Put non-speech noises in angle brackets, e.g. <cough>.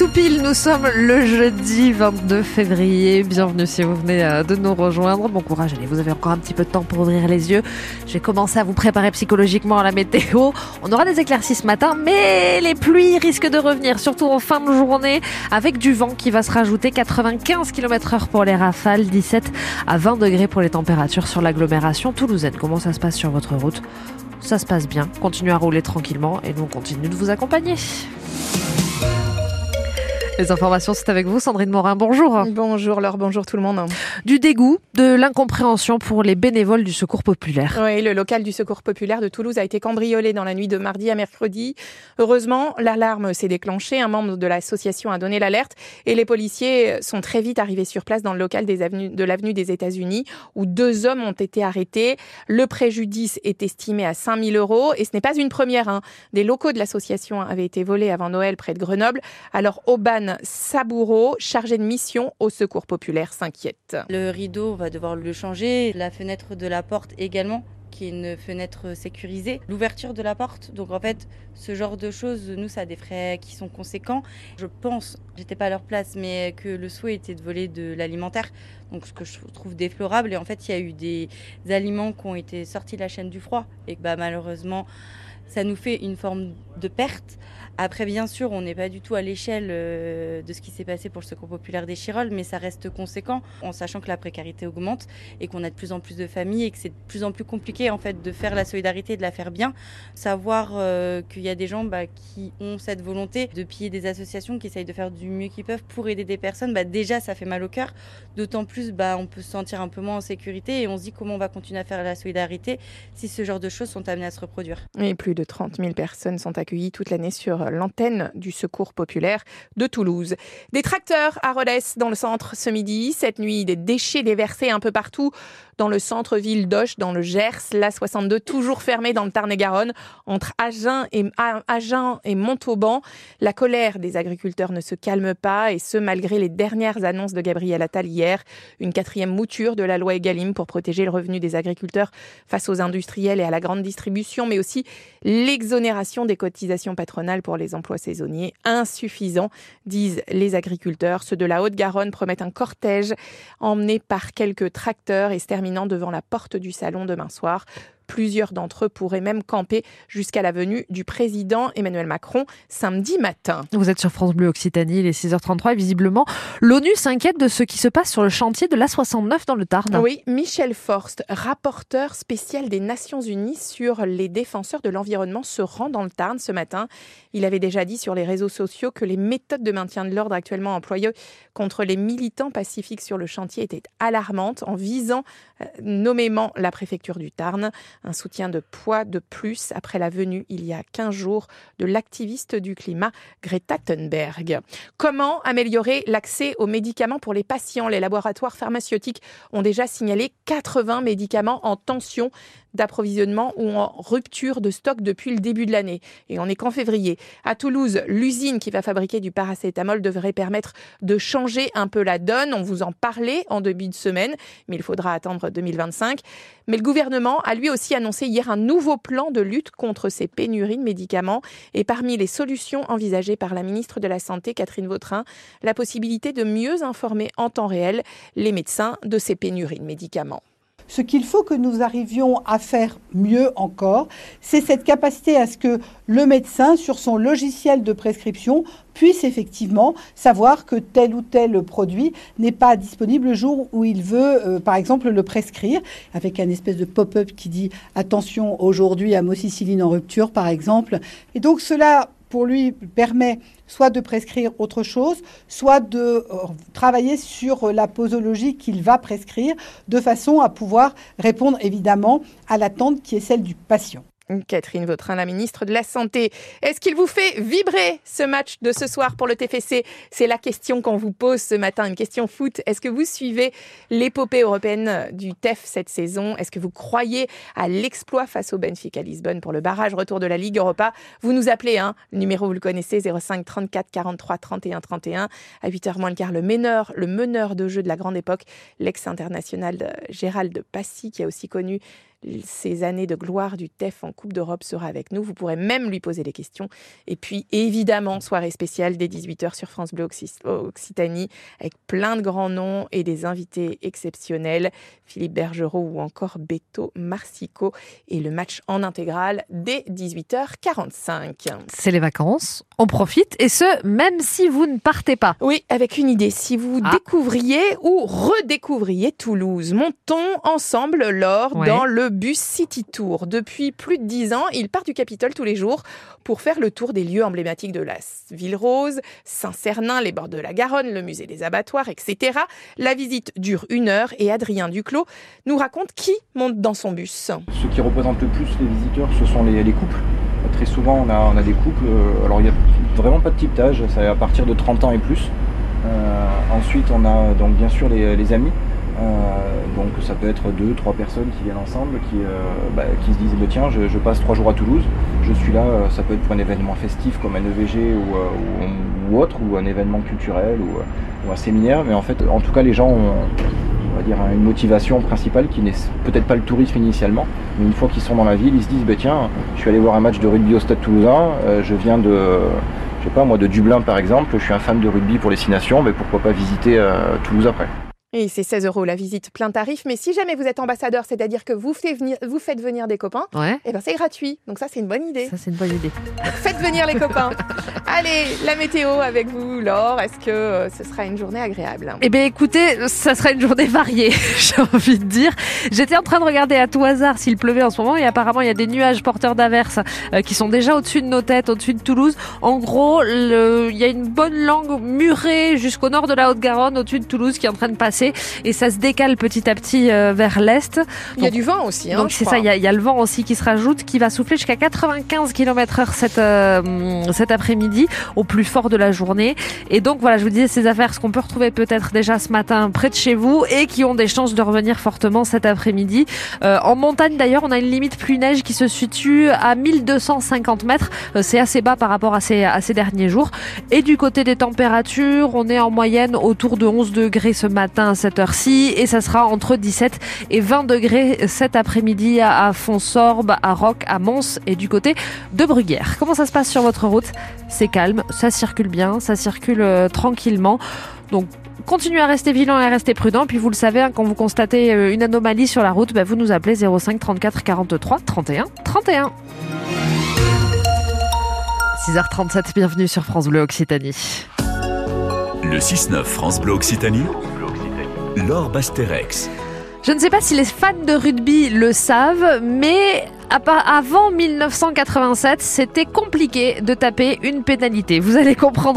tout pile, nous sommes le jeudi 22 février. Bienvenue si vous venez euh, de nous rejoindre. Bon courage, allez, vous avez encore un petit peu de temps pour ouvrir les yeux. J'ai commencé à vous préparer psychologiquement à la météo. On aura des éclaircies ce matin, mais les pluies risquent de revenir, surtout en fin de journée, avec du vent qui va se rajouter 95 km heure pour les rafales, 17 à 20 degrés pour les températures sur l'agglomération toulousaine. Comment ça se passe sur votre route? Ça se passe bien, continuez à rouler tranquillement et nous on continue de vous accompagner. Les informations, c'est avec vous, Sandrine Morin. Bonjour. Bonjour Laure, bonjour tout le monde. Du dégoût, de l'incompréhension pour les bénévoles du Secours populaire. Oui, le local du Secours populaire de Toulouse a été cambriolé dans la nuit de mardi à mercredi. Heureusement, l'alarme s'est déclenchée. Un membre de l'association a donné l'alerte et les policiers sont très vite arrivés sur place dans le local des avenues, de l'avenue des États-Unis où deux hommes ont été arrêtés. Le préjudice est estimé à 5000 euros et ce n'est pas une première. Hein. Des locaux de l'association avaient été volés avant Noël près de Grenoble. Alors, Auban Saboureau, chargé de mission au Secours populaire, s'inquiète. Le rideau, on va devoir le changer. La fenêtre de la porte également qui est une fenêtre sécurisée, l'ouverture de la porte. Donc en fait, ce genre de choses, nous, ça a des frais qui sont conséquents. Je pense, j'étais pas à leur place, mais que le souhait était de voler de l'alimentaire. Donc ce que je trouve déplorable. Et en fait, il y a eu des aliments qui ont été sortis de la chaîne du froid et bah, malheureusement, ça nous fait une forme de perte. Après, bien sûr, on n'est pas du tout à l'échelle euh, de ce qui s'est passé pour le Secours populaire des Chirolles, mais ça reste conséquent en sachant que la précarité augmente et qu'on a de plus en plus de familles et que c'est de plus en plus compliqué en fait de faire la solidarité et de la faire bien. Savoir euh, qu'il y a des gens bah, qui ont cette volonté de piller des associations, qui essayent de faire du mieux qu'ils peuvent pour aider des personnes, bah, déjà ça fait mal au cœur. D'autant plus, bah, on peut se sentir un peu moins en sécurité et on se dit comment on va continuer à faire la solidarité si ce genre de choses sont amenées à se reproduire. Et plus de 30 000 personnes sont accueillies toute l'année sur l'antenne du Secours populaire de Toulouse. Des tracteurs à Rodez dans le centre ce midi. Cette nuit, des déchets déversés un peu partout dans le centre-ville d'Auch, dans le Gers. La 62 toujours fermée dans le Tarn-et-Garonne entre Agen et, Agen et Montauban. La colère des agriculteurs ne se calme pas et ce malgré les dernières annonces de Gabriel Attal hier. Une quatrième mouture de la loi Egalim pour protéger le revenu des agriculteurs face aux industriels et à la grande distribution, mais aussi l'exonération des cotisations patronales pour les emplois saisonniers. Insuffisant, disent les agriculteurs. Ceux de la Haute-Garonne promettent un cortège emmené par quelques tracteurs et se termine devant la porte du salon demain soir. Plusieurs d'entre eux pourraient même camper jusqu'à la venue du président Emmanuel Macron samedi matin. Vous êtes sur France Bleu Occitanie, il est 6h33 et visiblement, l'ONU s'inquiète de ce qui se passe sur le chantier de l'A69 dans le Tarn. Oui, Michel Forst, rapporteur spécial des Nations Unies sur les défenseurs de l'environnement, se rend dans le Tarn ce matin. Il avait déjà dit sur les réseaux sociaux que les méthodes de maintien de l'ordre actuellement employées contre les militants pacifiques sur le chantier étaient alarmantes en visant euh, nommément la préfecture du Tarn. Un soutien de poids de plus après la venue il y a 15 jours de l'activiste du climat Greta Thunberg. Comment améliorer l'accès aux médicaments pour les patients? Les laboratoires pharmaceutiques ont déjà signalé 80 médicaments en tension d'approvisionnement ou en rupture de stock depuis le début de l'année. Et on n'est qu'en février. À Toulouse, l'usine qui va fabriquer du paracétamol devrait permettre de changer un peu la donne. On vous en parlait en début de semaine, mais il faudra attendre 2025. Mais le gouvernement a lui aussi annoncé hier un nouveau plan de lutte contre ces pénuries de médicaments. Et parmi les solutions envisagées par la ministre de la Santé, Catherine Vautrin, la possibilité de mieux informer en temps réel les médecins de ces pénuries de médicaments. Ce qu'il faut que nous arrivions à faire mieux encore, c'est cette capacité à ce que le médecin, sur son logiciel de prescription, puisse effectivement savoir que tel ou tel produit n'est pas disponible le jour où il veut, euh, par exemple, le prescrire, avec un espèce de pop-up qui dit attention aujourd'hui à moxicilline en rupture, par exemple. Et donc cela pour lui permet soit de prescrire autre chose, soit de euh, travailler sur la posologie qu'il va prescrire, de façon à pouvoir répondre évidemment à l'attente qui est celle du patient. Catherine Vautrin, la ministre de la Santé. Est-ce qu'il vous fait vibrer ce match de ce soir pour le TFC C'est la question qu'on vous pose ce matin, une question foot. Est-ce que vous suivez l'épopée européenne du TEF cette saison? Est-ce que vous croyez à l'exploit face au Benfica Lisbonne pour le barrage retour de la Ligue Europa? Vous nous appelez, hein numéro vous le connaissez, 05 34 43 31 31. À 8h moins le quart, le meneur, le meneur de jeu de la grande époque, l'ex-international Gérald Passy, qui a aussi connu ces années de gloire du TEF en Coupe d'Europe sera avec nous. Vous pourrez même lui poser des questions. Et puis, évidemment, soirée spéciale dès 18h sur France Bleu Occitanie avec plein de grands noms et des invités exceptionnels. Philippe Bergerot ou encore Beto Marsico. Et le match en intégrale dès 18h45. C'est les vacances, on profite et ce, même si vous ne partez pas. Oui, avec une idée. Si vous Ah. découvriez ou redécouvriez Toulouse, montons ensemble lors Ouais. dans le bus City Tour. Depuis plus de dix ans, il part du Capitole tous les jours pour faire le tour des lieux emblématiques de la Ville Rose, Saint-Cernin, les bords de la Garonne, le musée des abattoirs, etc. La visite dure une heure et Adrien Duclos nous raconte qui monte dans son bus. Ce qui représente le plus les visiteurs, ce sont les, les couples. Très souvent, on a, des couples. euh, alors, il n'y a vraiment pas de type d'âge, c'est à partir de 30 ans et plus. Euh, ensuite, on a donc bien sûr les amis. Euh, donc, ça peut être deux, trois personnes qui viennent ensemble, qui, euh, bah, qui se disent bah, tiens, je, je passe trois jours à Toulouse, je suis là. euh, Ça peut être pour un événement festif comme un EVG ou, ou, ou autre, ou un événement culturel ou, ou un séminaire. Mais en fait, en tout cas, les gens ont on va dire, une motivation principale qui n'est peut-être pas le tourisme initialement, mais une fois qu'ils sont dans la ville, ils se disent bah, tiens, je suis allé voir un match de rugby au Stade Toulousain, je viens de, je sais pas moi, de Dublin par exemple, je suis un fan de rugby pour les Six Nations, mais pourquoi pas visiter Toulouse après. Et c'est 16 euros la visite plein tarif. Mais si jamais vous êtes ambassadeur, c'est-à-dire que vous faites venir, vous faites venir des copains, Ouais. eh ben c'est gratuit. Donc ça, c'est une bonne idée. Ça, c'est une bonne idée. Faites venir les copains. <laughs> Allez, la météo avec vous, Laure. Est-ce que euh, ce sera une journée agréable? Eh bien, écoutez, ça sera une journée variée, <laughs> j'ai envie de dire. J'étais en train de regarder à tout hasard s'il pleuvait en ce moment et apparemment, il y a des nuages porteurs d'averses euh, qui sont déjà au-dessus de nos têtes, au-dessus de Toulouse. En gros, le- il y a une bonne langue murée jusqu'au nord de la Haute-Garonne, au-dessus de Toulouse, qui est en train de passer et ça se décale petit à petit euh, vers l'est. Il y a du vent aussi. Hein, Donc c'est ça, il y, a- il y a le vent aussi qui se rajoute, qui va souffler jusqu'à 95 km heure cet, euh, cet après-midi, au plus fort de la journée. Et donc voilà, je vous disais ces affaires, ce qu'on peut retrouver peut-être déjà ce matin près de chez vous et qui ont des chances de revenir fortement cet après-midi. Euh, en montagne d'ailleurs, on a une limite pluie-neige qui se situe à 1250 mètres. Euh, c'est assez bas par rapport à ces, à ces derniers jours. Et du côté des températures, on est en moyenne autour de 11 degrés ce matin à cette et ça sera entre 17 et 20 degrés cet après-midi à, à Fonsorbe, à Roc, à Mons et du côté de Bruguière. Comment ça se passe sur votre route? C'est calme, ça circule bien, ça circule euh, tranquillement. Donc continuez à rester vigilant et à rester prudent. Puis vous le savez, hein, quand vous constatez euh, une anomalie sur la route, bah, vous nous appelez 05 34 43 31 31. 6h37, bienvenue sur France Bleu Occitanie. Le 6-9 France Bleu Occitanie. Laure Basterex. Je ne sais pas si les fans de rugby le savent, mais avant 1987, c'était compliqué de taper une pénalité. Vous allez comprendre.